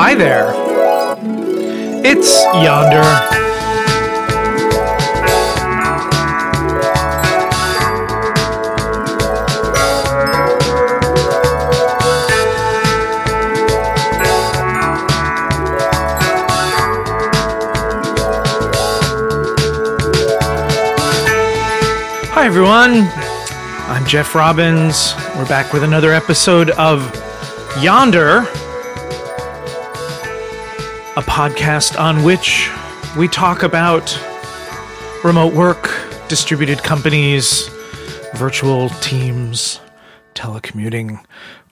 Hi there. It's Yonder. Hi, everyone. I'm Jeff Robbins. We're back with another episode of Yonder, a podcast on which we talk about remote work, distributed companies, virtual teams, telecommuting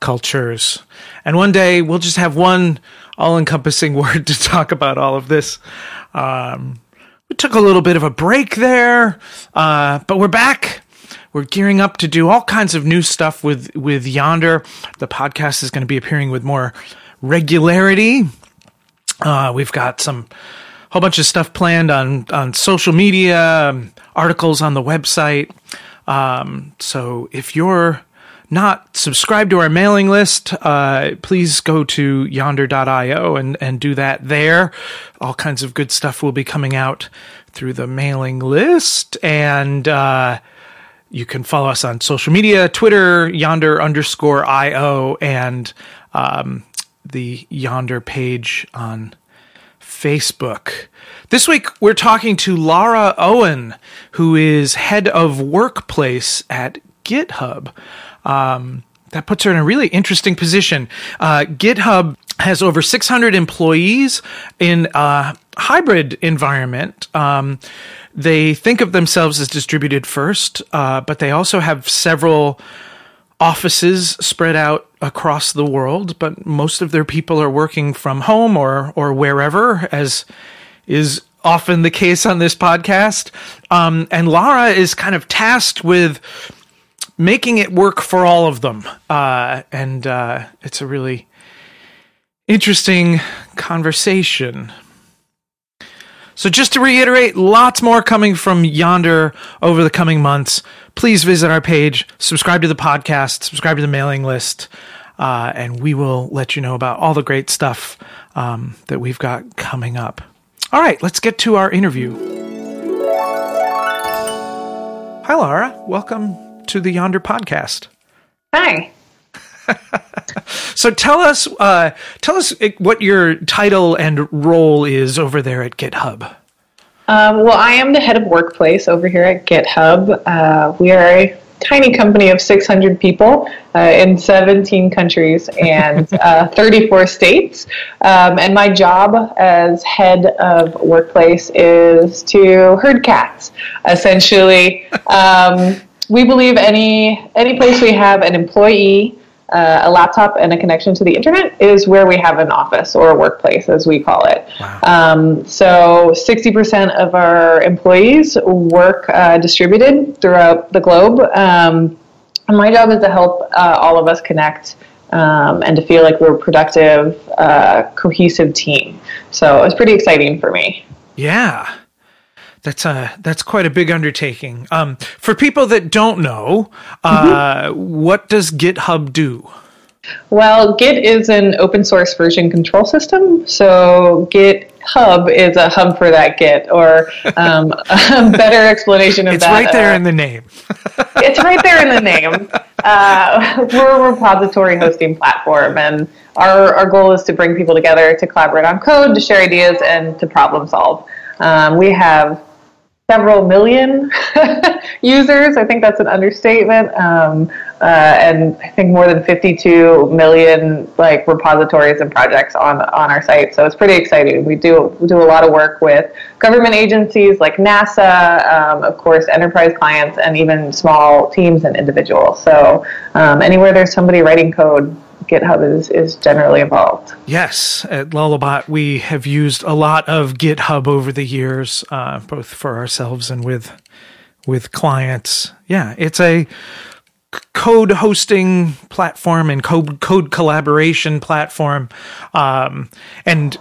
cultures. And one day we'll just have one all encompassing word to talk about all of this. Um, we took a little bit of a break there, uh, but we're back. We're gearing up to do all kinds of new stuff with with Yonder. The podcast is going to be appearing with more regularity. Uh, we've got some whole bunch of stuff planned on on social media, um, articles on the website. Um, so if you're not subscribed to our mailing list, uh, please go to yonder.io and, and do that there. All kinds of good stuff will be coming out through the mailing list. And uh, you can follow us on social media Twitter, yonder underscore IO, and um, the yonder page on Facebook. This week, we're talking to Lara Owen, who is head of workplace at GitHub. Um, that puts her in a really interesting position. Uh, GitHub has over 600 employees in a hybrid environment. Um, they think of themselves as distributed first, uh, but they also have several offices spread out across the world. But most of their people are working from home or or wherever, as is often the case on this podcast. Um, and Lara is kind of tasked with making it work for all of them. Uh, and uh, it's a really interesting conversation. So, just to reiterate, lots more coming from Yonder over the coming months. Please visit our page, subscribe to the podcast, subscribe to the mailing list, uh, and we will let you know about all the great stuff um, that we've got coming up. All right, let's get to our interview. Hi, Lara. Welcome to the Yonder podcast. Hi. so tell us, uh, tell us what your title and role is over there at GitHub. Um, well, I am the head of workplace over here at GitHub. Uh, we are a tiny company of 600 people uh, in 17 countries and uh, 34 states. Um, and my job as head of workplace is to herd cats, essentially. Um, we believe any any place we have an employee, uh, a laptop, and a connection to the internet is where we have an office or a workplace, as we call it. Wow. Um, so, sixty percent of our employees work uh, distributed throughout the globe. Um, and my job is to help uh, all of us connect um, and to feel like we're a productive, uh, cohesive team. So, it's pretty exciting for me. Yeah. That's a that's quite a big undertaking. Um, for people that don't know, uh, mm-hmm. what does GitHub do? Well, Git is an open source version control system. So GitHub is a hub for that Git, or um, a better explanation of it's that. It's right there uh, in the name. it's right there in the name. Uh, we're a repository hosting platform, and our, our goal is to bring people together to collaborate on code, to share ideas, and to problem solve. Um, we have several million users. I think that's an understatement. Um, uh, and I think more than 52 million like repositories and projects on on our site. So it's pretty exciting. We do we do a lot of work with government agencies like NASA, um, of course, enterprise clients, and even small teams and individuals. So um, anywhere there's somebody writing code, GitHub is, is generally involved. Yes, at Lullabot, we have used a lot of GitHub over the years, uh, both for ourselves and with with clients. Yeah, it's a code hosting platform and code code collaboration platform, um, and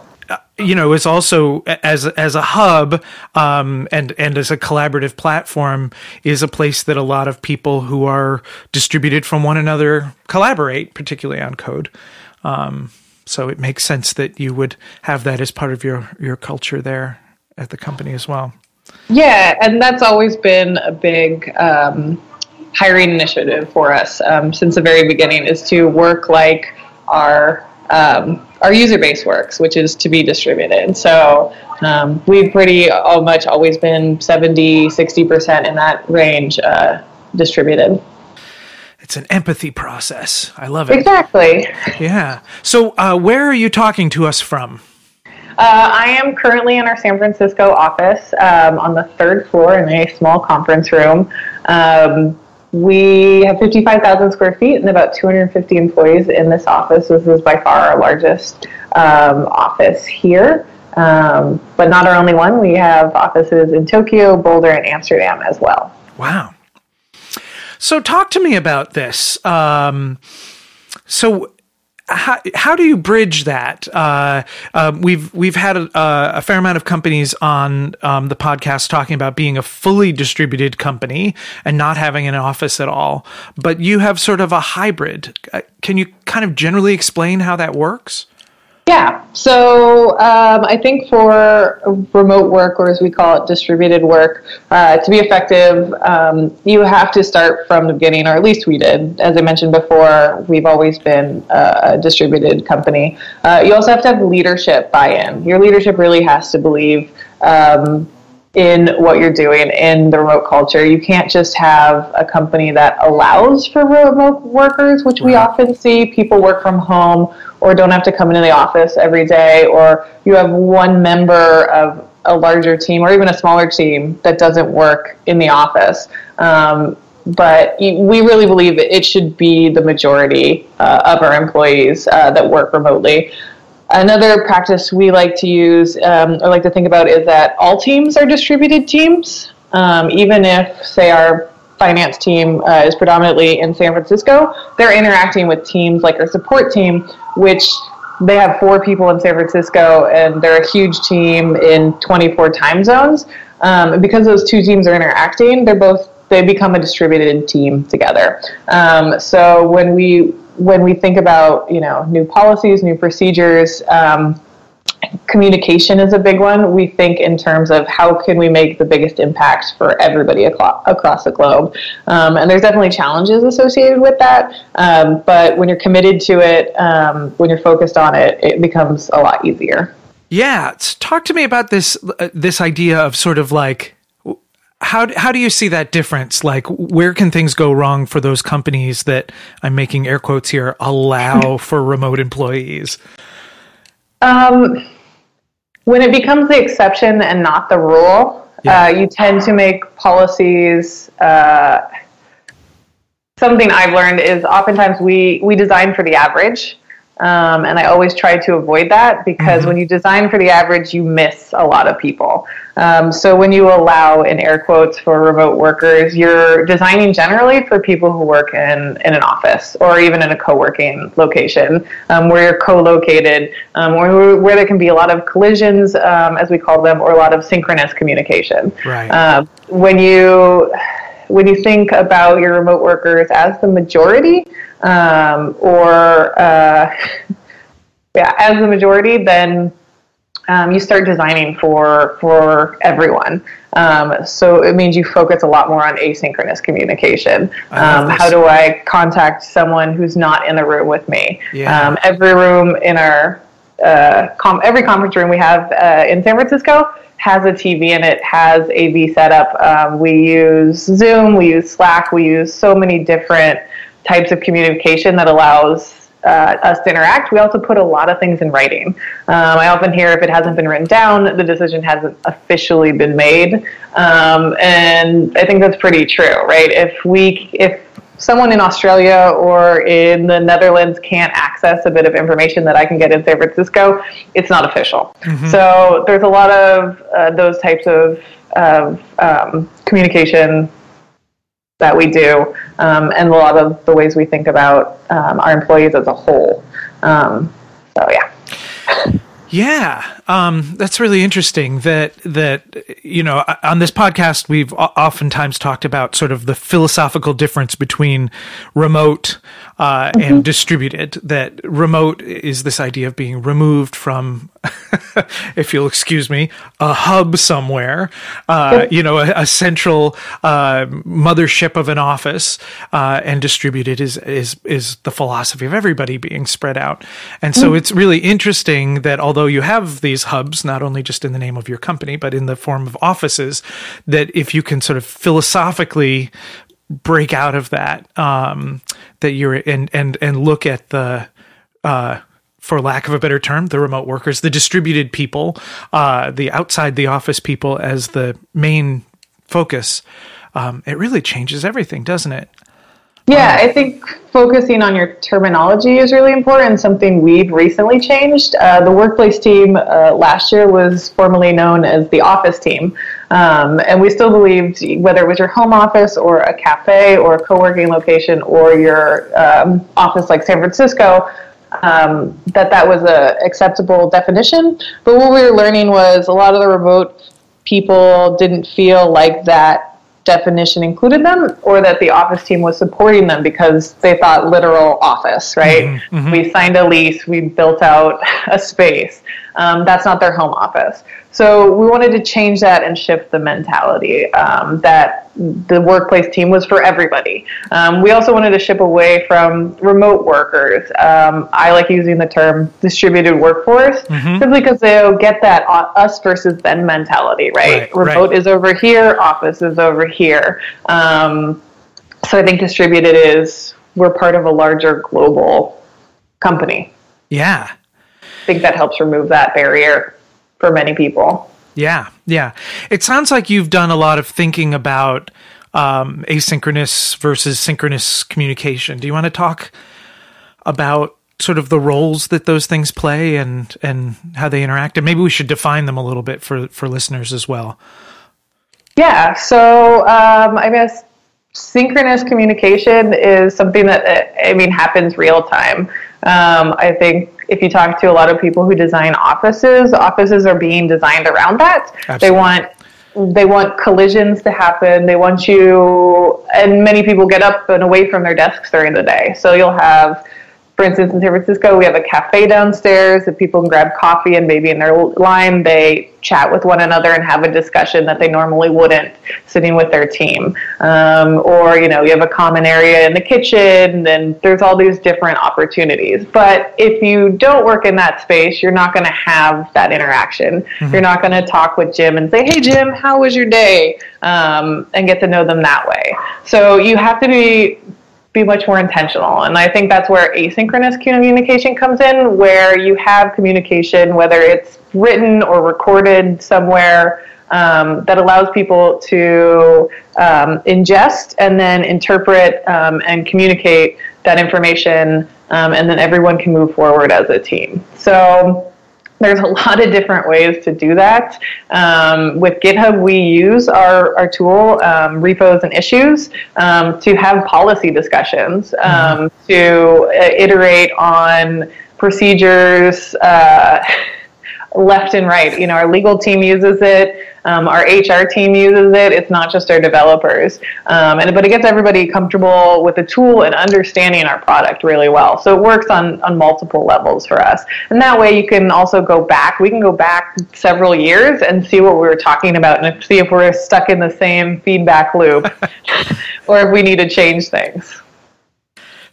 you know is also as as a hub um, and and as a collaborative platform is a place that a lot of people who are distributed from one another collaborate, particularly on code. Um, so it makes sense that you would have that as part of your your culture there at the company as well. Yeah, and that's always been a big um, hiring initiative for us um, since the very beginning is to work like our um, our user base works, which is to be distributed. So um, we've pretty all much always been 70, 60% in that range uh, distributed. It's an empathy process. I love it. Exactly. Yeah. So, uh, where are you talking to us from? Uh, I am currently in our San Francisco office um, on the third floor in a small conference room. Um, we have 55,000 square feet and about 250 employees in this office. This is by far our largest um, office here, um, but not our only one. We have offices in Tokyo, Boulder, and Amsterdam as well. Wow. So, talk to me about this. Um, so, how, how do you bridge that? Uh, uh, we've we've had a, a, fair amount of companies on um, the podcast talking about being a fully distributed company and not having an office at all. But you have sort of a hybrid. Uh, can you kind of generally explain how that works? Yeah. So um, I think for remote work, or as we call it, distributed work, uh, to be effective, um, you have to start from the beginning, or at least we did. As I mentioned before, we've always been a distributed company. Uh, you also have to have leadership buy-in. Your leadership really has to believe. Um, in what you're doing in the remote culture. You can't just have a company that allows for remote workers, which we often see. People work from home or don't have to come into the office every day, or you have one member of a larger team or even a smaller team that doesn't work in the office. Um, but we really believe it should be the majority uh, of our employees uh, that work remotely. Another practice we like to use um, or like to think about is that all teams are distributed teams. Um, even if, say, our finance team uh, is predominantly in San Francisco, they're interacting with teams like our support team, which they have four people in San Francisco and they're a huge team in 24 time zones. Um, because those two teams are interacting, they're both they become a distributed team together. Um, so when we when we think about you know new policies, new procedures, um, communication is a big one. We think in terms of how can we make the biggest impact for everybody across the globe, um, and there's definitely challenges associated with that. Um, but when you're committed to it, um, when you're focused on it, it becomes a lot easier. Yeah, talk to me about this uh, this idea of sort of like how how do you see that difference? Like, where can things go wrong for those companies that I'm making air quotes here allow for remote employees? Um, when it becomes the exception and not the rule, yeah. uh, you tend to make policies. Uh, something I've learned is oftentimes we we design for the average. Um, and I always try to avoid that because mm-hmm. when you design for the average, you miss a lot of people. Um, so when you allow, in air quotes, for remote workers, you're designing generally for people who work in, in an office or even in a co-working location um, where you're co-located, um, where, where there can be a lot of collisions, um, as we call them, or a lot of synchronous communication. Right. Um, when you when you think about your remote workers as the majority, um, or uh, yeah, as the majority, then um, you start designing for for everyone. Um, so it means you focus a lot more on asynchronous communication. Um, how do I contact someone who's not in the room with me? Yeah. Um, every room in our uh, com- every conference room we have uh, in San Francisco has a TV in it, has AV setup. Um, we use Zoom, we use Slack, we use so many different types of communication that allows uh, us to interact. We also put a lot of things in writing. Um, I often hear if it hasn't been written down, the decision hasn't officially been made, um, and I think that's pretty true, right? If we if someone in Australia or in the Netherlands can't access a bit of information that I can get in San Francisco, it's not official. Mm-hmm. So there's a lot of uh, those types of, of um, communication that we do, um, and a lot of the ways we think about um, our employees as a whole. Um, so yeah. Yeah, um, that's really interesting. That that you know, on this podcast, we've oftentimes talked about sort of the philosophical difference between remote uh, mm-hmm. and distributed. That remote is this idea of being removed from, if you'll excuse me, a hub somewhere. Uh, you know, a, a central uh, mothership of an office, uh, and distributed is is is the philosophy of everybody being spread out. And so mm-hmm. it's really interesting that although although you have these hubs, not only just in the name of your company, but in the form of offices, that if you can sort of philosophically break out of that, um, that you're and and and look at the uh, for lack of a better term, the remote workers, the distributed people, uh, the outside the office people as the main focus, um, it really changes everything, doesn't it? Yeah, I think focusing on your terminology is really important. Something we've recently changed. Uh, the workplace team uh, last year was formerly known as the office team, um, and we still believed whether it was your home office or a cafe or a co-working location or your um, office like San Francisco. Um, that that was a acceptable definition, but what we were learning was a lot of the remote people didn't feel like that definition included them or that the office team was supporting them because they thought literal office, right? Mm-hmm, mm-hmm. We signed a lease, we built out a space. Um, that's not their home office. So we wanted to change that and shift the mentality um, that the workplace team was for everybody. Um, we also wanted to ship away from remote workers. Um, I like using the term distributed workforce mm-hmm. simply because they'll get that us versus them mentality, right? right remote right. is over here, office is over here. Um, so I think distributed is we're part of a larger global company. Yeah. I think that helps remove that barrier for many people. Yeah, yeah. It sounds like you've done a lot of thinking about um, asynchronous versus synchronous communication. Do you want to talk about sort of the roles that those things play and and how they interact? And maybe we should define them a little bit for for listeners as well. Yeah. So um, I guess synchronous communication is something that I mean happens real time. Um, I think if you talk to a lot of people who design offices, offices are being designed around that. Absolutely. They want they want collisions to happen. They want you, and many people get up and away from their desks during the day. So you'll have for instance, in San Francisco, we have a cafe downstairs that people can grab coffee and maybe in their line they chat with one another and have a discussion that they normally wouldn't sitting with their team. Um, or, you know, you have a common area in the kitchen and there's all these different opportunities. But if you don't work in that space, you're not going to have that interaction. Mm-hmm. You're not going to talk with Jim and say, hey, Jim, how was your day? Um, and get to know them that way. So you have to be be much more intentional. And I think that's where asynchronous communication comes in, where you have communication, whether it's written or recorded somewhere, um, that allows people to um, ingest and then interpret um, and communicate that information, um, and then everyone can move forward as a team. So there's a lot of different ways to do that. Um, with GitHub, we use our, our tool, um, repos and issues, um, to have policy discussions, um, mm-hmm. to uh, iterate on procedures. Uh, left and right. You know, our legal team uses it. Um, our HR team uses it. It's not just our developers. Um, and but it gets everybody comfortable with the tool and understanding our product really well. So it works on on multiple levels for us. And that way you can also go back. We can go back several years and see what we were talking about and see if we're stuck in the same feedback loop or if we need to change things.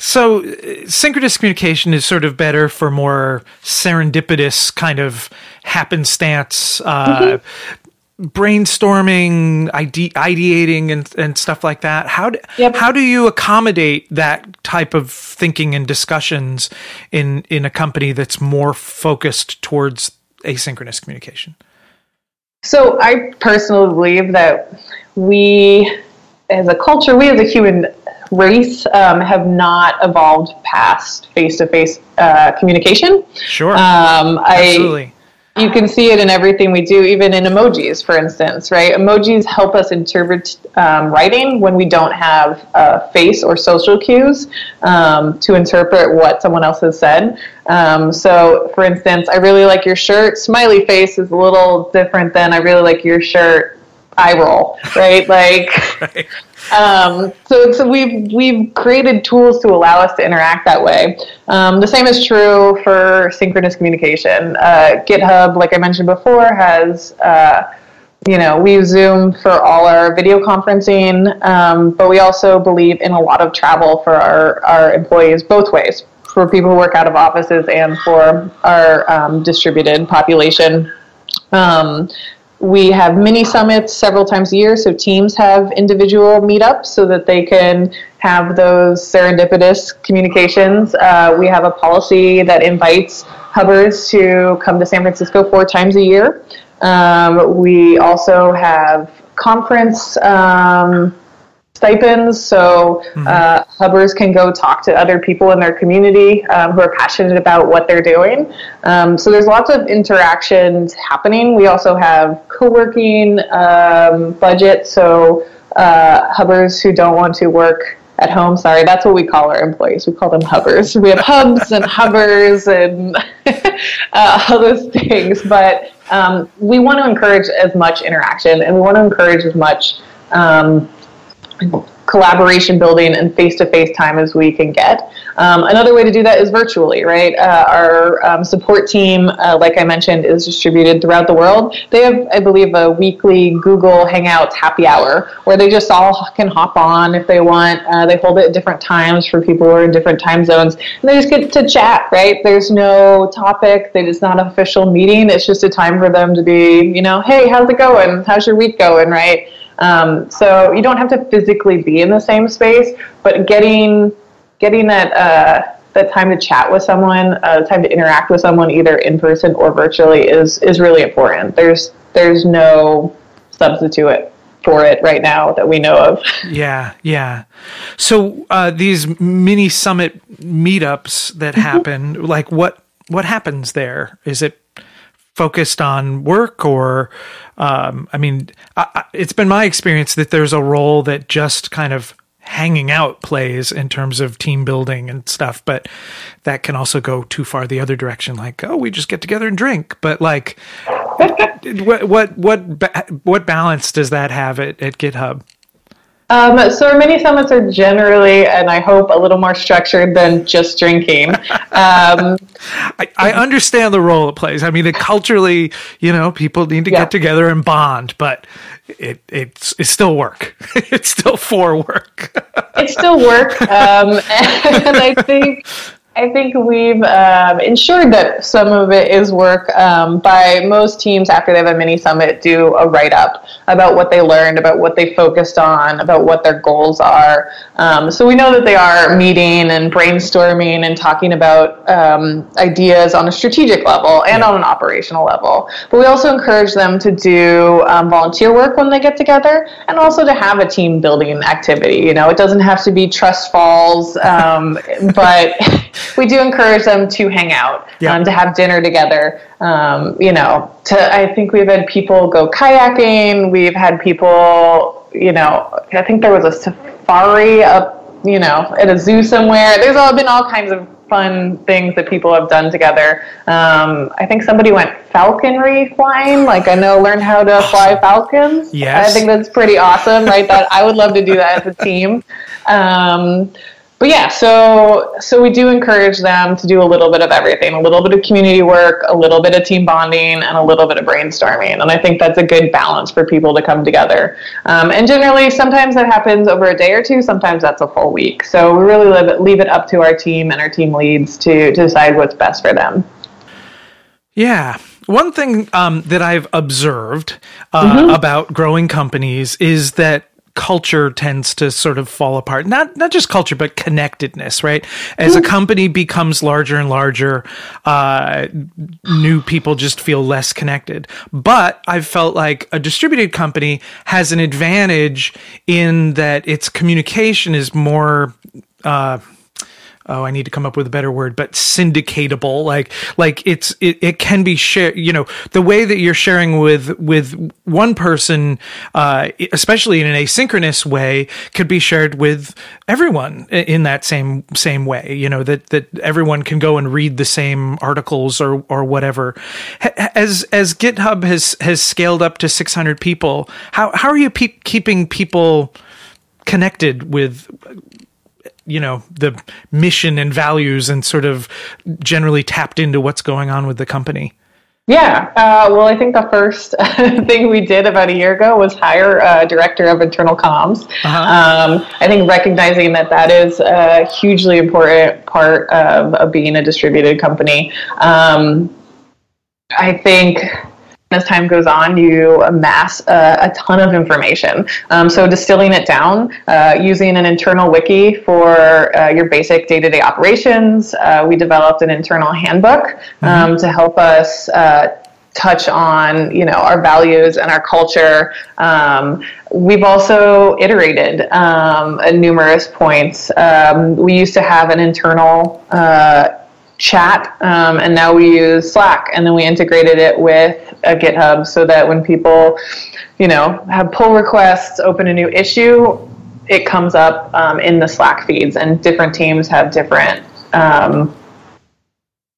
So, synchronous communication is sort of better for more serendipitous kind of happenstance, uh, mm-hmm. Brainstorming, ide- ideating, and, and stuff like that. How do, yep. how do you accommodate that type of thinking and discussions in, in a company that's more focused towards asynchronous communication? So, I personally believe that we, as a culture, we as a human race um, have not evolved past face to face communication. Sure. Um, I, Absolutely. You can see it in everything we do, even in emojis, for instance, right? Emojis help us interpret um, writing when we don't have face or social cues um, to interpret what someone else has said. Um, so, for instance, I really like your shirt. Smiley face is a little different than I really like your shirt. Eye roll, right? Like. right. Um, so, so we've we've created tools to allow us to interact that way. Um, the same is true for synchronous communication. Uh, GitHub, like I mentioned before, has uh, you know we use Zoom for all our video conferencing, um, but we also believe in a lot of travel for our our employees both ways for people who work out of offices and for our um, distributed population. Um, we have mini summits several times a year, so teams have individual meetups so that they can have those serendipitous communications. Uh, we have a policy that invites hubbers to come to San Francisco four times a year. Um, we also have conference um, stipends, so mm-hmm. uh, hubbers can go talk to other people in their community um, who are passionate about what they're doing. Um, so there's lots of interactions happening. We also have co-working um, budget, so uh, hubbers who don't want to work at home. Sorry, that's what we call our employees. We call them hubbers. We have hubs and hubbers and uh, all those things. But um, we want to encourage as much interaction and we want to encourage as much um, collaboration building and face-to-face time as we can get. Um, another way to do that is virtually, right? Uh, our um, support team, uh, like I mentioned, is distributed throughout the world. They have, I believe, a weekly Google Hangouts happy hour where they just all can hop on if they want. Uh, they hold it at different times for people who are in different time zones, and they just get to chat, right? There's no topic. It's not an official meeting. It's just a time for them to be, you know, hey, how's it going? How's your week going, right? Um, so you don't have to physically be in the same space, but getting getting that uh, that time to chat with someone, uh, time to interact with someone, either in person or virtually, is is really important. There's there's no substitute for it right now that we know of. Yeah, yeah. So uh, these mini summit meetups that mm-hmm. happen, like what what happens there? Is it focused on work or um, i mean I, I, it's been my experience that there's a role that just kind of hanging out plays in terms of team building and stuff but that can also go too far the other direction like oh we just get together and drink. But like what what what what balance does that have at, at github um, so our mini summits are generally, and I hope, a little more structured than just drinking. Um, I, I, understand the role it plays. I mean, it culturally, you know, people need to yeah. get together and bond, but it it's it's still work. it's still for work. it's still work, um, and I think I think we've um, ensured that some of it is work um, by most teams after they have a mini summit do a write up about what they learned, about what they focused on, about what their goals are. Um, so we know that they are meeting and brainstorming and talking about um, ideas on a strategic level and on an operational level. But we also encourage them to do um, volunteer work when they get together and also to have a team building activity. You know, it doesn't have to be trust falls, um, but we do encourage them to hang out, yeah. um, to have dinner together. Um, you know, to I think we've had people go kayaking. We've had people, you know, I think there was a safari up, you know, at a zoo somewhere. There's all been all kinds of fun things that people have done together. Um, I think somebody went falconry flying. Like I know, learn how to fly falcons. Yes, I think that's pretty awesome. Right? That I would love to do that as a team. Um, but yeah, so so we do encourage them to do a little bit of everything, a little bit of community work, a little bit of team bonding, and a little bit of brainstorming. And I think that's a good balance for people to come together. Um, and generally, sometimes that happens over a day or two. Sometimes that's a full week. So we really leave it, leave it up to our team and our team leads to, to decide what's best for them. Yeah. One thing um, that I've observed uh, mm-hmm. about growing companies is that culture tends to sort of fall apart. Not not just culture, but connectedness, right? As a company becomes larger and larger, uh, new people just feel less connected. But I've felt like a distributed company has an advantage in that its communication is more. Uh, oh, I need to come up with a better word, but syndicatable. Like, like it's, it, it can be shared, you know, the way that you're sharing with, with one person, uh, especially in an asynchronous way, could be shared with everyone in that same, same way, you know, that, that everyone can go and read the same articles or, or whatever. As, as GitHub has, has scaled up to 600 people, how, how are you pe- keeping people connected with you know the mission and values and sort of generally tapped into what's going on with the company? Yeah uh, well i think the first thing we did about a year ago was hire a director of internal comms. Uh-huh. um, i think recognizing that that is a hugely important part of, of being a distributed company. Um, i think as time goes on, you amass a, a ton of information. Um, so distilling it down, uh, using an internal wiki for uh, your basic day-to-day operations. Uh, we developed an internal handbook um, mm-hmm. to help us uh, touch on you know our values and our culture. Um, we've also iterated um, at numerous points. Um, we used to have an internal uh, chat, um, and now we use Slack, and then we integrated it with a GitHub so that when people, you know, have pull requests, open a new issue, it comes up um, in the Slack feeds, and different teams have different um,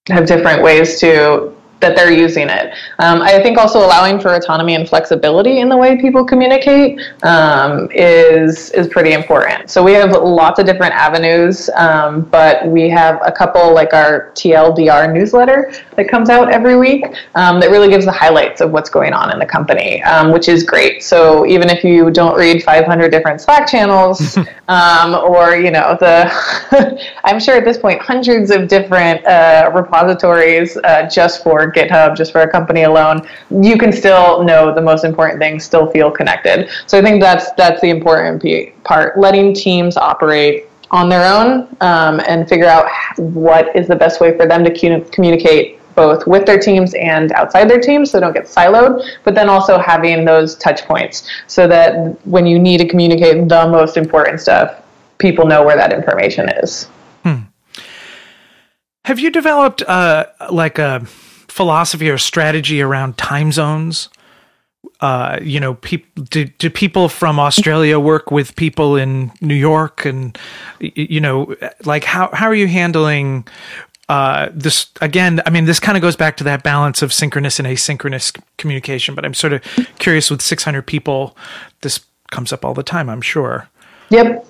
have different ways to that they're using it. Um, I think also allowing for autonomy and flexibility in the way people communicate um, is is pretty important. So we have lots of different avenues, um, but we have a couple like our TLDR newsletter that comes out every week um, that really gives the highlights of what's going on in the company, um, which is great. So even if you don't read 500 different Slack channels, um, or you know the, I'm sure at this point hundreds of different uh, repositories uh, just for GitHub just for a company alone, you can still know the most important things, still feel connected. So I think that's that's the important part, letting teams operate on their own um, and figure out what is the best way for them to communicate both with their teams and outside their teams so they don't get siloed but then also having those touch points so that when you need to communicate the most important stuff people know where that information is hmm. have you developed uh, like a philosophy or strategy around time zones? Uh, you know, people do, do people from Australia work with people in New York, and you know, like how how are you handling uh, this again? I mean, this kind of goes back to that balance of synchronous and asynchronous communication. But I'm sort of curious with 600 people, this comes up all the time. I'm sure. Yep.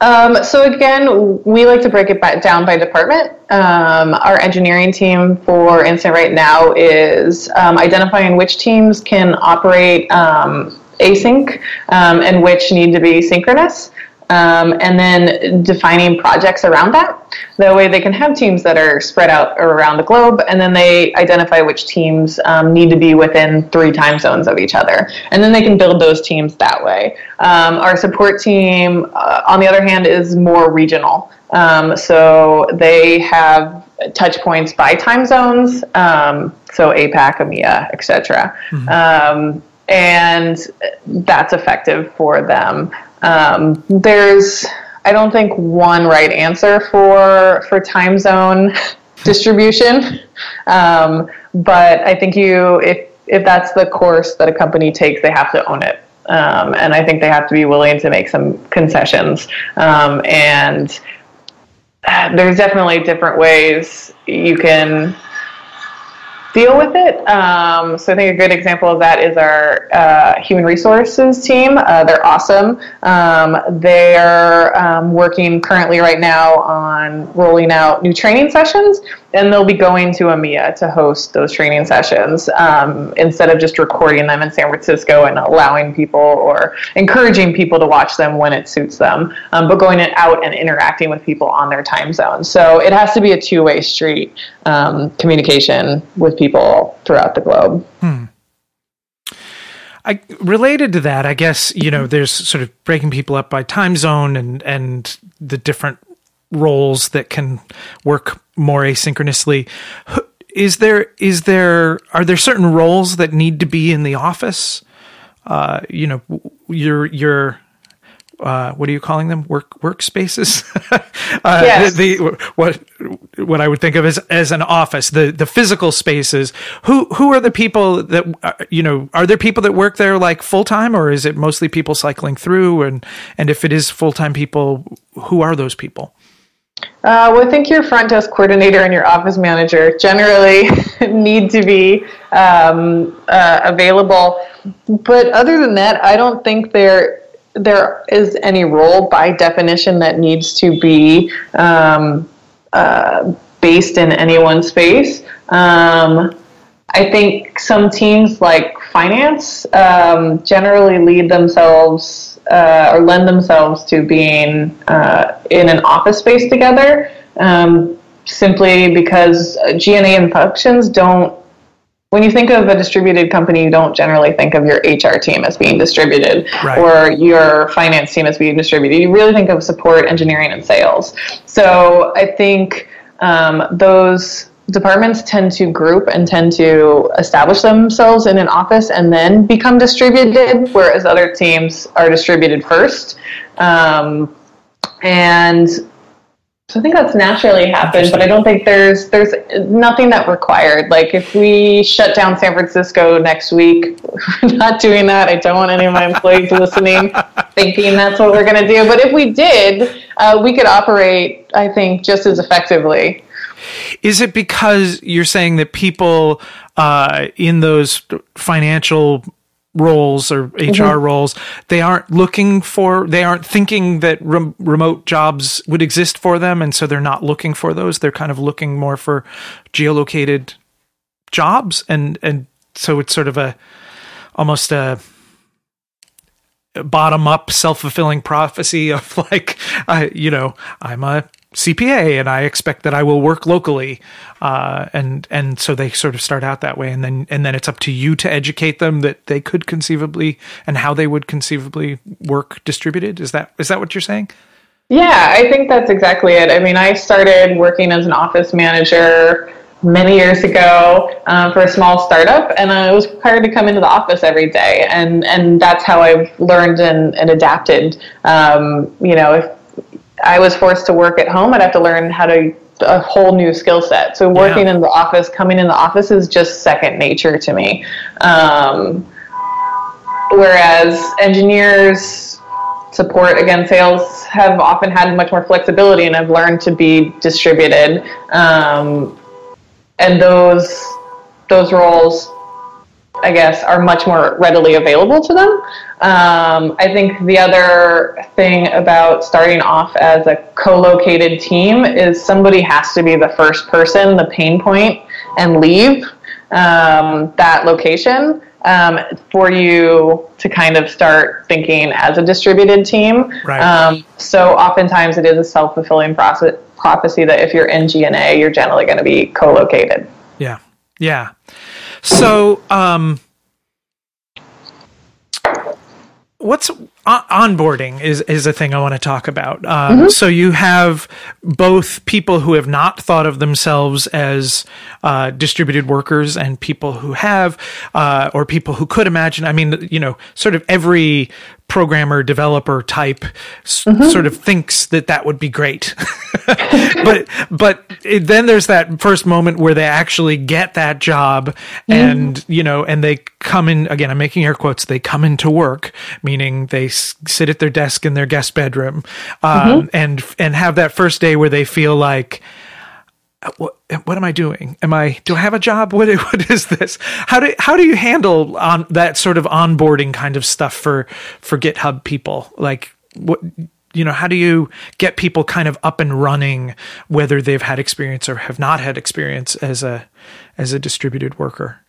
Um, so again, we like to break it back down by department. Um, our engineering team, for instance, right now is um, identifying which teams can operate um, async um, and which need to be synchronous um, and then defining projects around that. That way, they can have teams that are spread out around the globe, and then they identify which teams um, need to be within three time zones of each other, and then they can build those teams that way. Um, our support team, uh, on the other hand, is more regional. Um, so they have touch points by time zones, um, so APAC, EMEA, etc. Mm-hmm. Um, and that's effective for them. Um, there's, I don't think one right answer for for time zone distribution, um, but I think you if if that's the course that a company takes, they have to own it. Um, and I think they have to be willing to make some concessions. Um, and there's definitely different ways you can deal with it. Um, so I think a good example of that is our uh, human resources team. Uh, they're awesome. Um, they're um, working currently right now on rolling out new training sessions, and they'll be going to EMEA to host those training sessions um, instead of just recording them in San Francisco and allowing people or encouraging people to watch them when it suits them, um, but going out and interacting with people on their time zone. So it has to be a two-way street um, communication with people throughout the globe. Hmm. I, related to that, I guess you know, there's sort of breaking people up by time zone and and the different roles that can work more asynchronously. Is there is there are there certain roles that need to be in the office? Uh, you know, your your uh, what are you calling them? Work workspaces. uh, Yes. The, the what what I would think of as as an office, the the physical spaces. Who who are the people that uh, you know? Are there people that work there like full time, or is it mostly people cycling through? And and if it is full time people, who are those people? Uh, well, I think your front desk coordinator and your office manager generally need to be um, uh, available. But other than that, I don't think there there is any role by definition that needs to be um, uh, based in any one space. Um, I think some teams like finance um, generally lead themselves uh, or lend themselves to being uh, in an office space together um, simply because G&A and functions don't when you think of a distributed company, you don't generally think of your HR team as being distributed Right. or your finance team as being distributed. You really think of support, engineering, and sales. So I think um, those departments tend to group and tend to establish themselves in an office and then become distributed, whereas other teams are distributed first. Um, and so I think that's naturally happened, but I don't think there's there's nothing that required. Like if we shut down San Francisco next week, we're not doing that. I don't want any of my employees listening thinking that's what we're going to do. But if we did, uh, we could operate, I think, just as effectively. Is it because you're saying that people uh, in those financial roles or HR roles, they aren't looking for, they aren't thinking that rem- remote jobs would exist for them, and so they're not looking for those. They're kind of looking more for geolocated jobs, and and so it's sort of a almost a bottom up self fulfilling prophecy of like, I you know, I'm a CPA and I expect that I will work locally, uh, and and so they sort of start out that way, and then and then it's up to you to educate them that they could conceivably and how they would conceivably work distributed. Is that is that what you're saying? Yeah, I think that's exactly it. I mean, I started working as an office manager many years ago um, for a small startup, and I was required to come into the office every day, and and that's how I've learned and, and adapted. Um, you know, if I was forced to work at home, I'd have to learn how to a whole new skill set. So working Yeah. in the office, coming in the office is just second nature to me. Um, whereas engineers support again sales have often had much more flexibility and have learned to be distributed um, and those those roles i guess are much more readily available to them um, i think the other thing about starting off as a co-located team is somebody has to be the first person the pain point and leave um, that location um, for you to kind of start thinking as a distributed team. Right. Um, so oftentimes it is a self-fulfilling process, prophecy that if you're in G&A, you're generally going to be co-located. Yeah, yeah. So, um, what's on- onboarding is is a thing I want to talk about. Um, So you have both people who have not thought of themselves as uh, distributed workers and people who have, uh, or people who could imagine. I mean, you know, sort of every programmer developer type s- mm-hmm. sort of thinks that that would be great. But but it, then there's that first moment where they actually get that job mm-hmm. and you know and they come in again i'm making air quotes they come into work meaning they s- sit at their desk in their guest bedroom mm-hmm. um, and and have that first day where they feel like Uh, what, uh, what am I doing? Am I do I have a job? What what is this? How do how do you handle on that sort of onboarding kind of stuff for for GitHub people? Like what you know, how do you get people kind of up and running whether they've had experience or have not had experience as a as a distributed worker?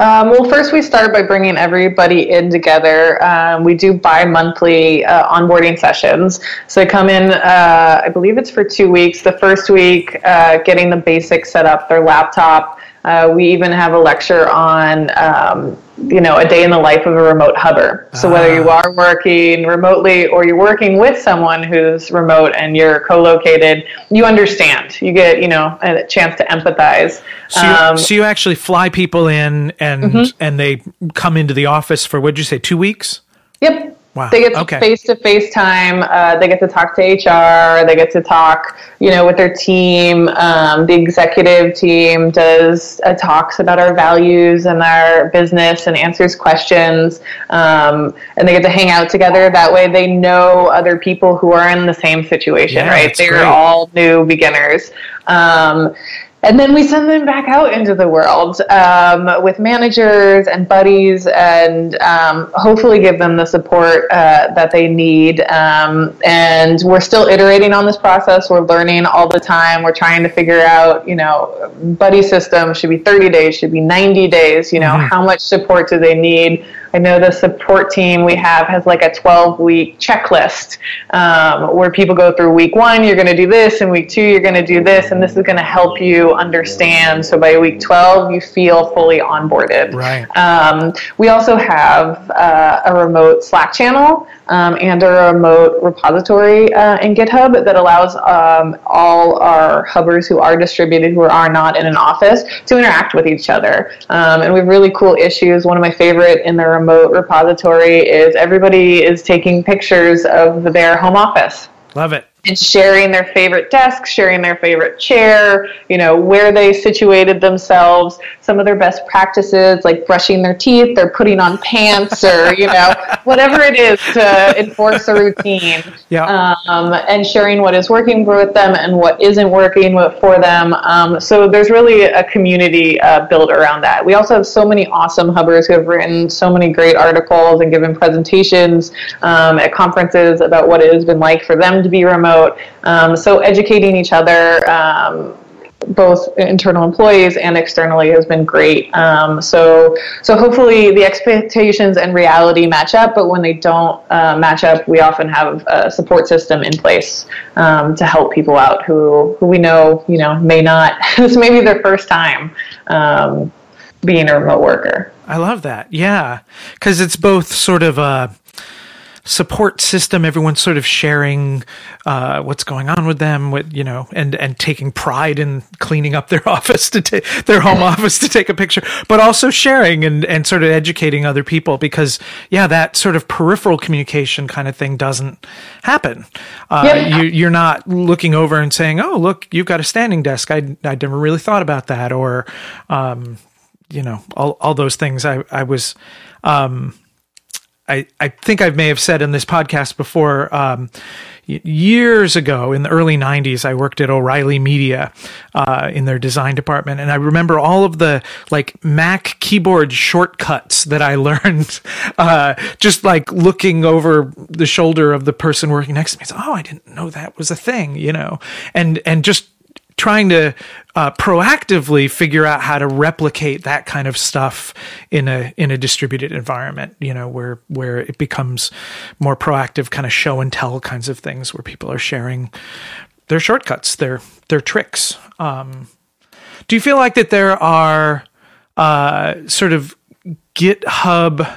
Um, well, first we start by bringing everybody in together. Um, we do bi-monthly uh, onboarding sessions. So they come in, uh, I believe it's for two weeks. The first week, uh, getting the basics set up, their laptop. Uh, we even have a lecture on, um, you know, a day in the life of a remote hubber. So whether you are working remotely or you're working with someone who's remote and you're co-located, you understand. You get, you know, a chance to empathize. So you, Um, so you actually fly people in and and they come into the office for what'd you say two weeks? Yep. Wow. They get Okay. face to face time. Uh, they get to talk to HR. They get to talk, you know, with their team. Um, the executive team does uh, talks about our values and our business and answers questions. Um, and they get to hang out together. That way, they know other people who are in the same situation. Yeah, right? They're all new beginners. Um, and then we send them back out into the world um, with managers and buddies and um, hopefully give them the support uh, that they need. Um, and we're still iterating on this process. We're learning all the time. We're trying to figure out, you know, buddy system should be 30 days, should be 90 days, you know, how much support do they need? I know the support team we have has like a 12 week checklist um, where people go through week one, you're going to do this, and week two, you're going to do this, and this is going to help you understand. So by week 12, you feel fully onboarded. Right. Um, we also have uh, a remote Slack channel um, and a remote repository uh, in GitHub that allows um, all our hubbers who are distributed, who are not in an office, to interact with each other. Um, and we have really cool issues. One of my favorite in the remote repository is everybody is taking pictures of their home office Love it. And sharing their favorite desk, sharing their favorite chair, you know, where they situated themselves, some of their best practices, like brushing their teeth or putting on pants or, you know, whatever it is to enforce a routine. Yeah. Um, and sharing what is working with them and what isn't working with, for them. Um, so there's really a community uh, built around that. We also have so many awesome hubbers who have written so many great articles and given presentations um, at conferences about what it has been like for them to be remote. Um, so educating each other. Um, both internal employees and externally has been great. Um, so, so hopefully the expectations and reality match up. But when they don't uh, match up, we often have a support system in place um, to help people out who who we know you know may not. this may be their first time um, being a remote worker. I love that. Yeah. Because it's both sort of a support system. Everyone's sort of sharing uh, what's going on with them, what, you know, and, and taking pride in cleaning up their office to take their home office to take a picture, but also sharing and, and sort of educating other people because, yeah, that sort of peripheral communication kind of thing doesn't happen. Uh, Yeah. you, you're not looking over and saying, oh, look, you've got a standing desk. I, I never really thought about that. Or, um, you know, all, all those things. I, I was, um, I, I think I may have said in this podcast before, um, years ago in the early 90s, I worked at O'Reilly Media uh, in their design department. And I remember all of the like Mac keyboard shortcuts that I learned uh, just like looking over the shoulder of the person working next to me. It's, oh, I didn't know that was a thing, you know, and, and just trying to uh, proactively figure out how to replicate that kind of stuff in a in a distributed environment you know where where it becomes more proactive kind of show and tell kinds of things where people are sharing their shortcuts their their tricks. Um, do you feel like that there are uh, sort of github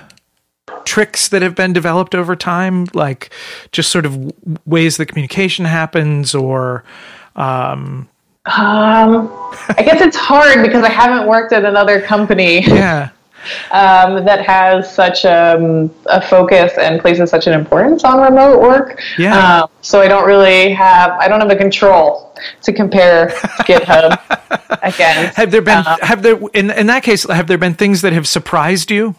tricks that have been developed over time? Like just sort of ways that communication happens or um, Um, I guess it's hard because I haven't worked at another company. yeah um, that has such um, a focus and places such an importance on remote work. Yeah. Um, so I don't really have I don't have the control to compare GitHub against. Have there been um, have there in in that case have there been things that have surprised you?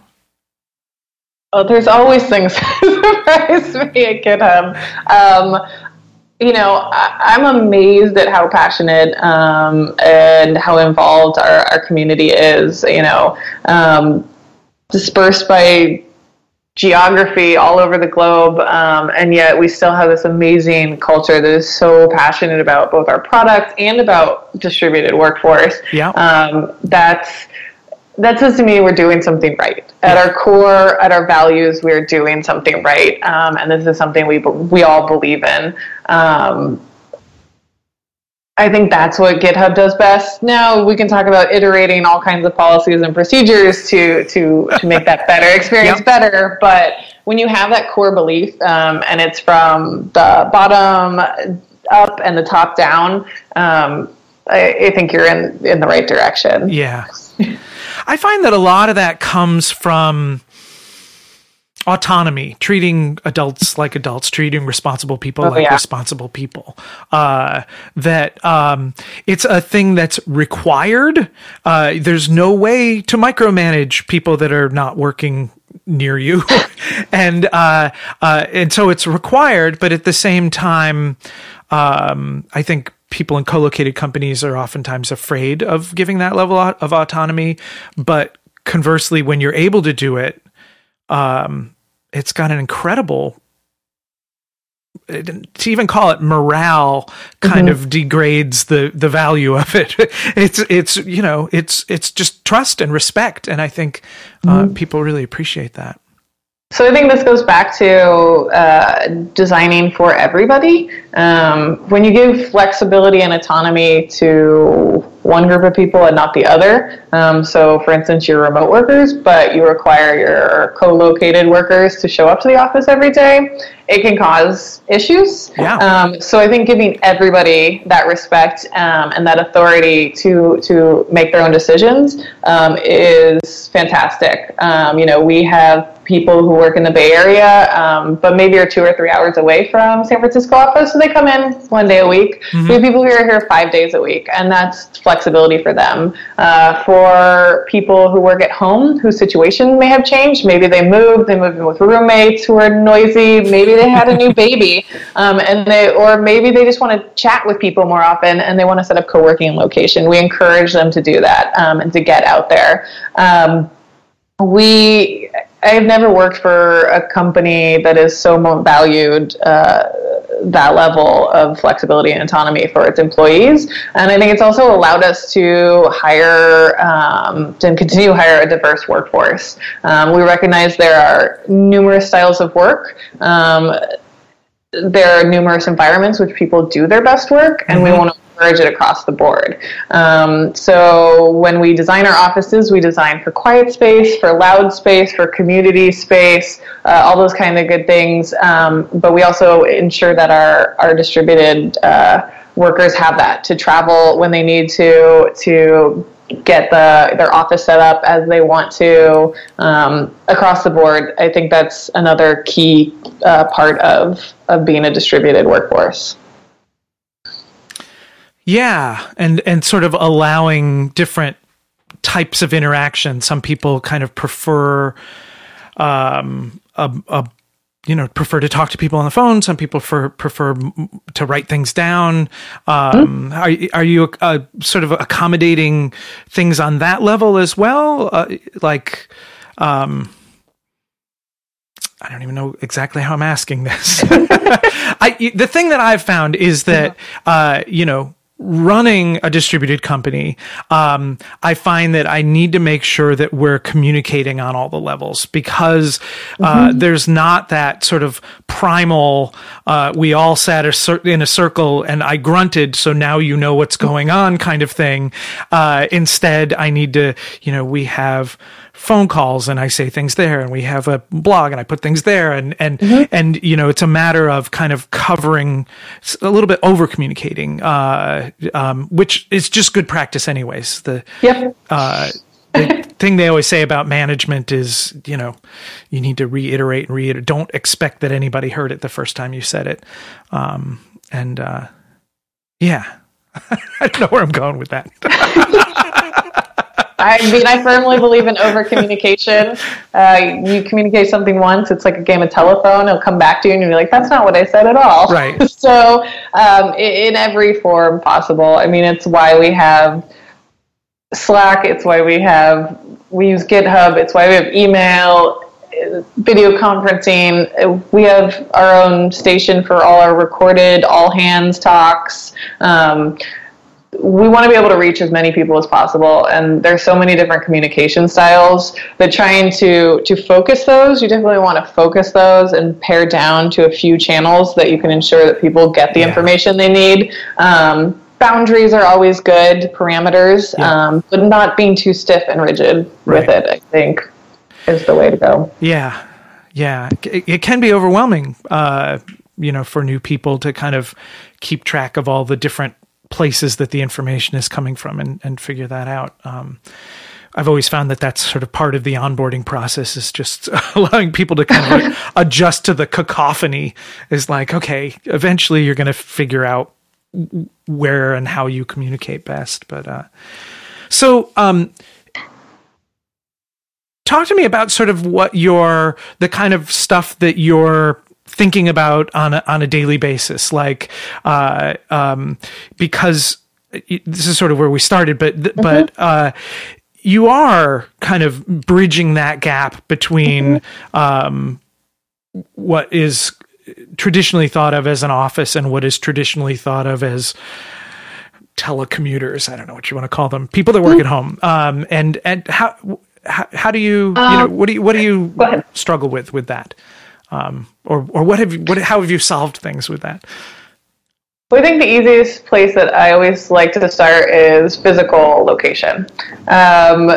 Oh, there's always things that surprise me at GitHub. You know, I, I'm amazed at how passionate um, and how involved our, our community is. You know, um, dispersed by geography all over the globe, um, and yet we still have this amazing culture that is so passionate about both our products and about distributed workforce. Yeah. Um, that's that says to me we're doing something right at our core at our values we're doing something right um, and this is something we we all believe in um, I think that's what GitHub does best. Now we can talk about iterating all kinds of policies and procedures to to, to make that better experience Yep. better. But when you have that core belief um, and it's from the bottom up and the top down, um, I, I think you're in in the right direction. Yeah. I find that a lot of that comes from autonomy, treating adults like adults, treating responsible people Oh, like yeah. responsible people. Uh, that um, it's a thing that's required. Uh, there's no way to micromanage people that are not working near you, and uh, uh, and so it's required. But at the same time, um, I think people in co-located companies are oftentimes afraid of giving that level of autonomy. But conversely, when you're able to do it, um, it's got an incredible to even call it morale kind of degrades the the value of it it's it's you know it's it's just trust and respect and i think uh, people really appreciate that So I think this goes back to uh, designing for everybody. Um, when you give flexibility and autonomy to one group of people and not the other, um, so for instance, you're remote workers, but you require your co-located workers to show up to the office every day, it can cause issues. Yeah. Um, so I think giving everybody that respect um, and that authority to to make their own decisions um, is fantastic. Um, you know, we have people who work in the Bay Area, um, but maybe are two or three hours away from San Francisco office, so they come in one day a week. We have people who are here five days a week, and that's flexibility for them. Uh, for people who work at home, whose situation may have changed, maybe they moved, they moved in with roommates who are noisy, maybe they had a new baby, um, and they, or maybe they just want to chat with people more often, and they want to set up co-working location. We encourage them to do that um, and to get out there. Um, we I've never worked for a company that is so valued uh, that level of flexibility and autonomy for its employees, and I think it's also allowed us to hire um, to continue to hire a diverse workforce. Um, we recognize there are numerous styles of work. Um, there are numerous environments which people do their best work, and we want to encourage it across the board. Um, so when we design our offices, we design for quiet space, for loud space, for community space, uh, all those kind of good things. Um, but we also ensure that our our distributed uh, workers have that to travel when they need to to get the their office set up as they want to um, across the board. I think that's another key uh, part of of being a distributed workforce. Yeah, and and sort of allowing different types of interaction. Some people kind of prefer, um, a, a you know, prefer to talk to people on the phone. Some people prefer prefer to write things down. Um, Are are you uh, sort of accommodating things on that level as well? Uh, like, um, I don't even know exactly how I'm asking this. I, the thing that I've found is that, uh, you know, running a distributed company, um, I find that I need to make sure that we're communicating on all the levels because uh, there's not that sort of primal. Uh, we all sat a cir- in a circle and I grunted, so now you know what's going on, kind of thing. Uh, instead, I need to, you know, we have phone calls and I say things there and we have a blog and I put things there and and and you know it's a matter of kind of covering a little bit over communicating uh um which is just good practice anyways the Yep. uh the thing they always say about management is you know you need to reiterate and reiterate don't expect that anybody heard it the first time you said it um and uh yeah I don't know where I'm going with that. I mean, I firmly believe in over communication. Uh, you communicate something once, it's like a game of telephone. It'll come back to you, and you'll be like, "That's not what I said at all." Right. so, um, in every form possible. I mean, it's why we have Slack. It's why we have we use GitHub. It's why we have email, video conferencing. We have our own station for all our recorded all hands talks. Um, we want to be able to reach as many people as possible and there's so many different communication styles that trying to to focus those you definitely want to focus those and pare down to a few channels that you can ensure that people get the Yeah. information they need um, boundaries are always good parameters Yeah. um, but not being too stiff and rigid Right. with it i think is the way to go Yeah, yeah. It, it can be overwhelming, uh, you know, for new people to kind of keep track of all the different places that the information is coming from and, and figure that out. Um, I've always found that that's sort of part of the onboarding process is just allowing people to kind of like adjust to the cacophony. Is like, okay, eventually you're going to figure out where and how you communicate best. But uh, so, um, talk to me about sort of what your the kind of stuff that you're thinking about on a, on a daily basis, like uh, um, because this is sort of where we started, but mm-hmm. but uh, you are kind of bridging that gap between mm-hmm. um, what is traditionally thought of as an office and what is traditionally thought of as telecommuters. I don't know what you want to call them, people that work mm-hmm. at home. Um, and and how, how, how do you you know um, what do you what do you struggle with with that? Um, or or what have you what how have you solved things with that? Well, I think the easiest place that I always like to start is physical location. Um,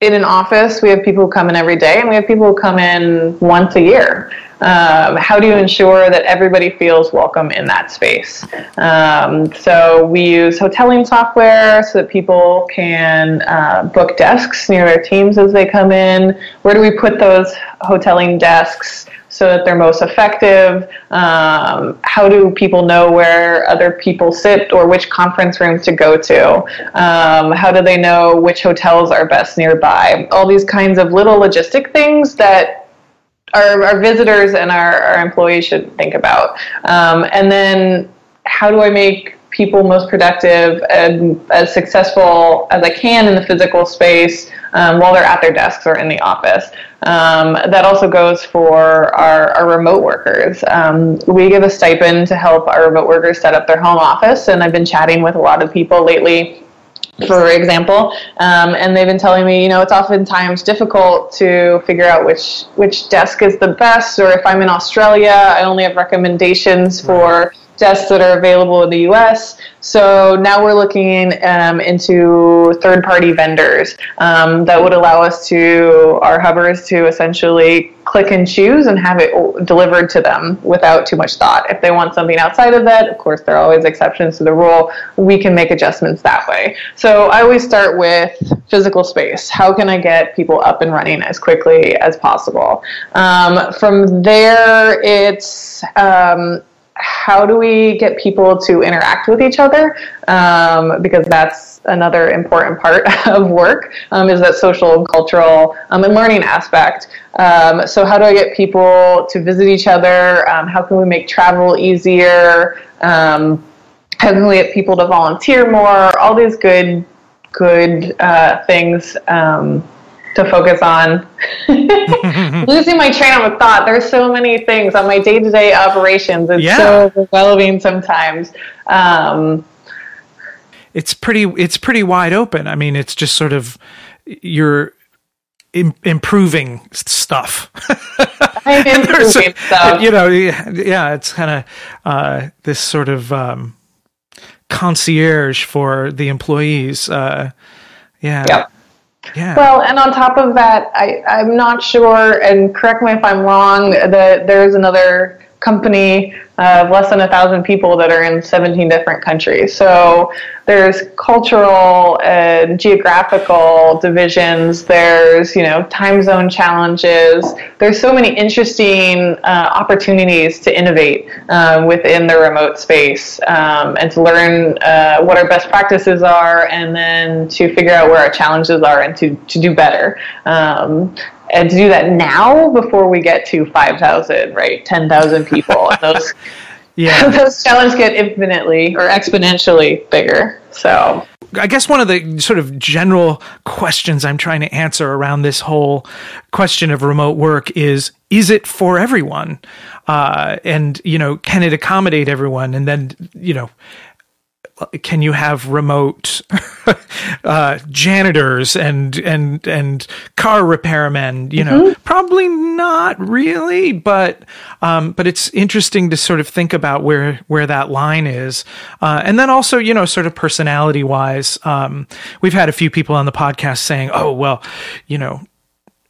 in an office, we have people who come in every day, and we have people who come in once a year. Um, how do you ensure that everybody feels welcome in that space? Um, so we use hoteling software so that people can uh, book desks near their teams as they come in. Where do we put those hoteling desks? so that they're most effective? Um, how do people know where other people sit or which conference rooms to go to? Um, how do they know which hotels are best nearby? All these kinds of little logistic things that our, our visitors and our, our employees should think about. Um, and then how do I make people most productive and as successful as I can in the physical space um, while they're at their desks or in the office. Um, that also goes for our, our remote workers. Um, we give a stipend to help our remote workers set up their home office, and I've been chatting with a lot of people lately for example, um, and they've been telling me, you know, it's oftentimes difficult to figure out which which desk is the best, or if I'm in Australia, I only have recommendations for desks that are available in the US. So now we're looking um, into third party vendors um, that would allow us to, our hubbers, to essentially click and choose and have it delivered to them without too much thought. If they want something outside of that, of course, there are always exceptions to the rule. We can make adjustments that way. So I always start with physical space. How can I get people up and running as quickly as possible? Um, from there, it's um, how do we get people to interact with each other? Um, because that's another important part of work um, is that social and cultural um, and learning aspect. Um, so how do I get people to visit each other? Um, how can we make travel easier? Um, how can we get people to volunteer more? All these good, good uh, things to focus on. Losing my train of thought. There's so many things on my day to day operations. It's yeah. so overwhelming sometimes. Um, it's pretty. It's pretty wide open. I mean, it's just sort of you're Im- improving stuff. I'm improving stuff. You know, yeah, it's kind of uh, this sort of um, concierge for the employees. Uh, yeah. Yep. Yeah. Well, and on top of that, I, I'm not sure, and correct me if I'm wrong, that there's another company of less than a thousand people that are in 17 different countries. So there's cultural and geographical divisions. There's you know time zone challenges. There's so many interesting uh, opportunities to innovate uh, within the remote space um, and to learn uh, what our best practices are, and then to figure out where our challenges are and to to do better. Um, and to do that now before we get to 5,000, right? 10,000 people. and those, yeah. those challenges get infinitely or exponentially bigger. So I guess one of the sort of general questions I'm trying to answer around this whole question of remote work is is it for everyone? Uh, and, you know, can it accommodate everyone? And then, you know, can you have remote uh, janitors and and and car repairmen? You know, mm-hmm. probably not really, but um, but it's interesting to sort of think about where where that line is, uh, and then also you know, sort of personality wise, um, we've had a few people on the podcast saying, "Oh, well, you know."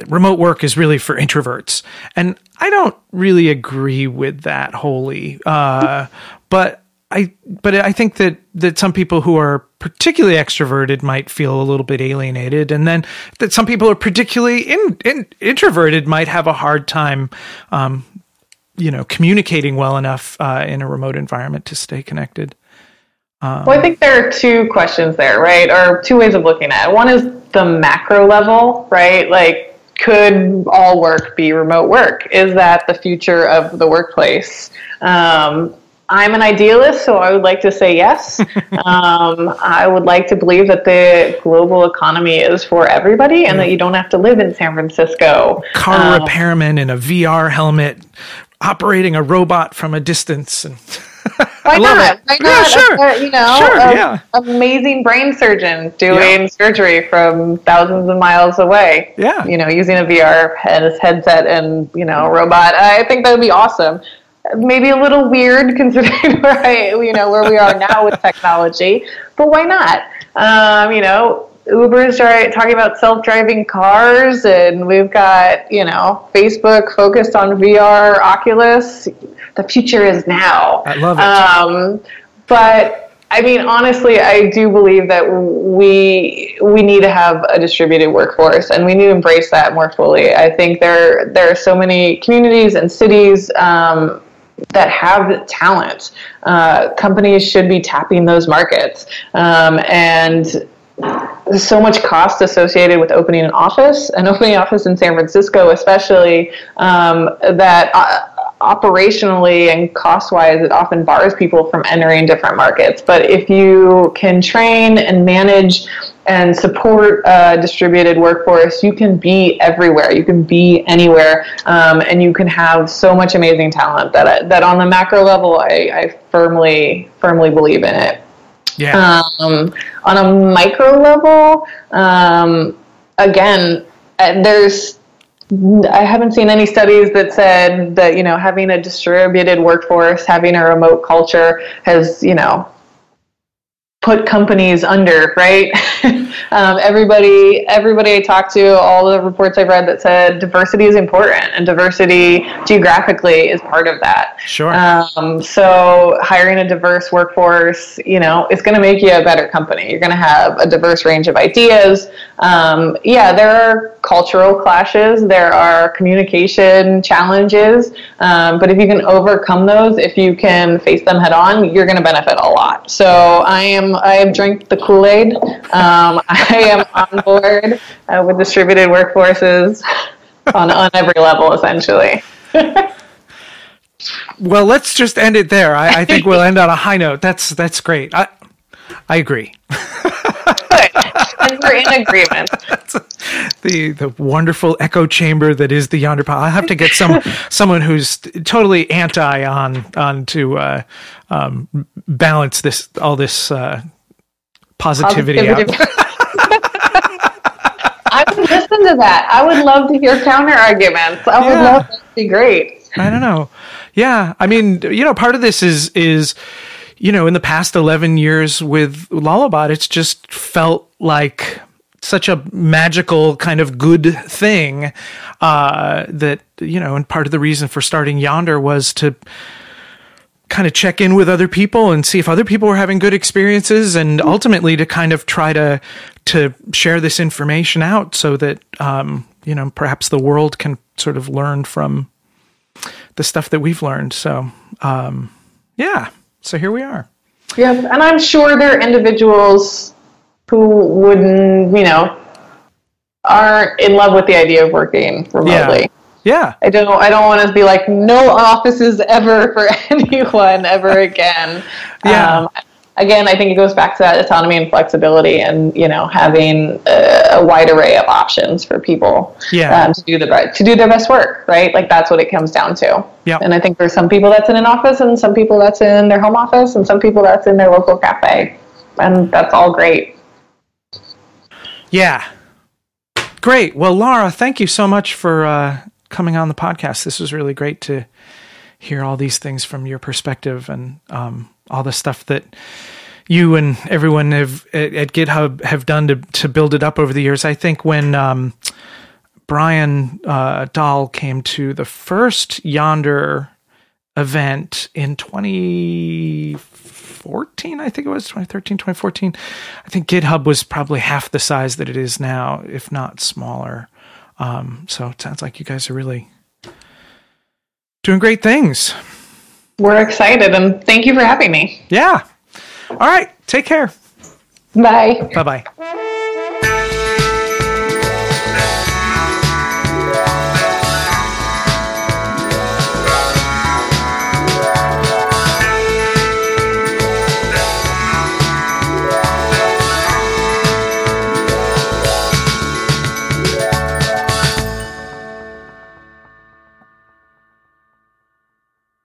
Remote work is really for introverts. And I don't really agree with that wholly. Uh, but I but I think that that some people who are particularly extroverted might feel a little bit alienated, and then that some people are particularly in, in, introverted might have a hard time, um, you know, communicating well enough uh, in a remote environment to stay connected. Um, well, I think there are two questions there, right? Or two ways of looking at it. One is the macro level, right? Like, could all work be remote work? Is that the future of the workplace? Um, I'm an idealist, so I would like to say yes. um, I would like to believe that the global economy is for everybody and that you don't have to live in San Francisco. Car um, repairman in a VR helmet operating a robot from a distance. And Why not? Why not? Yeah, sure. Uh, you know, sure, a, yeah. amazing brain surgeon doing yeah. surgery from thousands of miles away. Yeah. You know, using a VR head, headset and, you know, robot. I think that would be awesome maybe a little weird considering where I, you know, where we are now with technology, but why not? Um, you know, Uber's talking about self-driving cars, and we've got you know Facebook focused on VR, Oculus. The future is now. I love it. Um, but I mean, honestly, I do believe that we we need to have a distributed workforce, and we need to embrace that more fully. I think there there are so many communities and cities um, that have talent. Uh, companies should be tapping those markets. Um, and so much cost associated with opening an office, and opening office in San Francisco, especially, um, that. Uh, operationally and cost wise, it often bars people from entering different markets. But if you can train and manage and support a distributed workforce, you can be everywhere. You can be anywhere, um, and you can have so much amazing talent that that on the macro level, I, I firmly firmly believe in it. Yeah. Um, on a micro level, um, again, uh, there's I haven't seen any studies that said that you know having a distributed workforce, having a remote culture has you know put companies under, right? um, everybody, everybody I talked to, all the reports I've read that said diversity is important, and diversity geographically is part of that. Sure. Um, so hiring a diverse workforce, you know, it's going to make you a better company. You're going to have a diverse range of ideas. Um, yeah, there are cultural clashes, there are communication challenges, um, but if you can overcome those, if you can face them head on, you're going to benefit a lot. So I am I have drank the Kool Aid. Um, I am on board uh, with distributed workforces on, on every level, essentially. well, let's just end it there. I, I, think we'll end on a high note. That's that's great. I I agree. And we're in agreement. the the wonderful echo chamber that is the yonder pile. I have to get some someone who's totally anti on on to uh, um, balance this all this uh, positivity, positivity. out. I would listen to that. I would love to hear counter arguments. I yeah. would love that to be great. I don't know. Yeah, I mean, you know, part of this is is you know, in the past 11 years with Lullabot, it's just felt like such a magical kind of good thing uh, that you know, and part of the reason for starting Yonder was to kind of check in with other people and see if other people were having good experiences, and ultimately to kind of try to to share this information out so that um, you know perhaps the world can sort of learn from the stuff that we've learned. So um, yeah, so here we are. Yeah, and I'm sure there are individuals who wouldn't, you know, aren't in love with the idea of working remotely. Yeah. Yeah. I don't I don't want to be like no offices ever for anyone ever again. yeah. Um, again, I think it goes back to that autonomy and flexibility, and you know, having a, a wide array of options for people yeah. um, to do the to do their best work. Right, like that's what it comes down to. Yeah. And I think there's some people that's in an office, and some people that's in their home office, and some people that's in their local cafe, and that's all great. Yeah. Great. Well, Lara, thank you so much for uh, coming on the podcast. This was really great to hear all these things from your perspective and um, all the stuff that you and everyone have, at, at, GitHub have done to, to build it up over the years. I think when um, Brian uh, Doll came to the first Yonder event in 2014, I think it was 2013, 2014, I think GitHub was probably half the size that it is now, if not smaller. Um, so it sounds like you guys are really doing great things. We're excited and thank you for having me. Yeah. All right. Take care. Bye. Bye bye.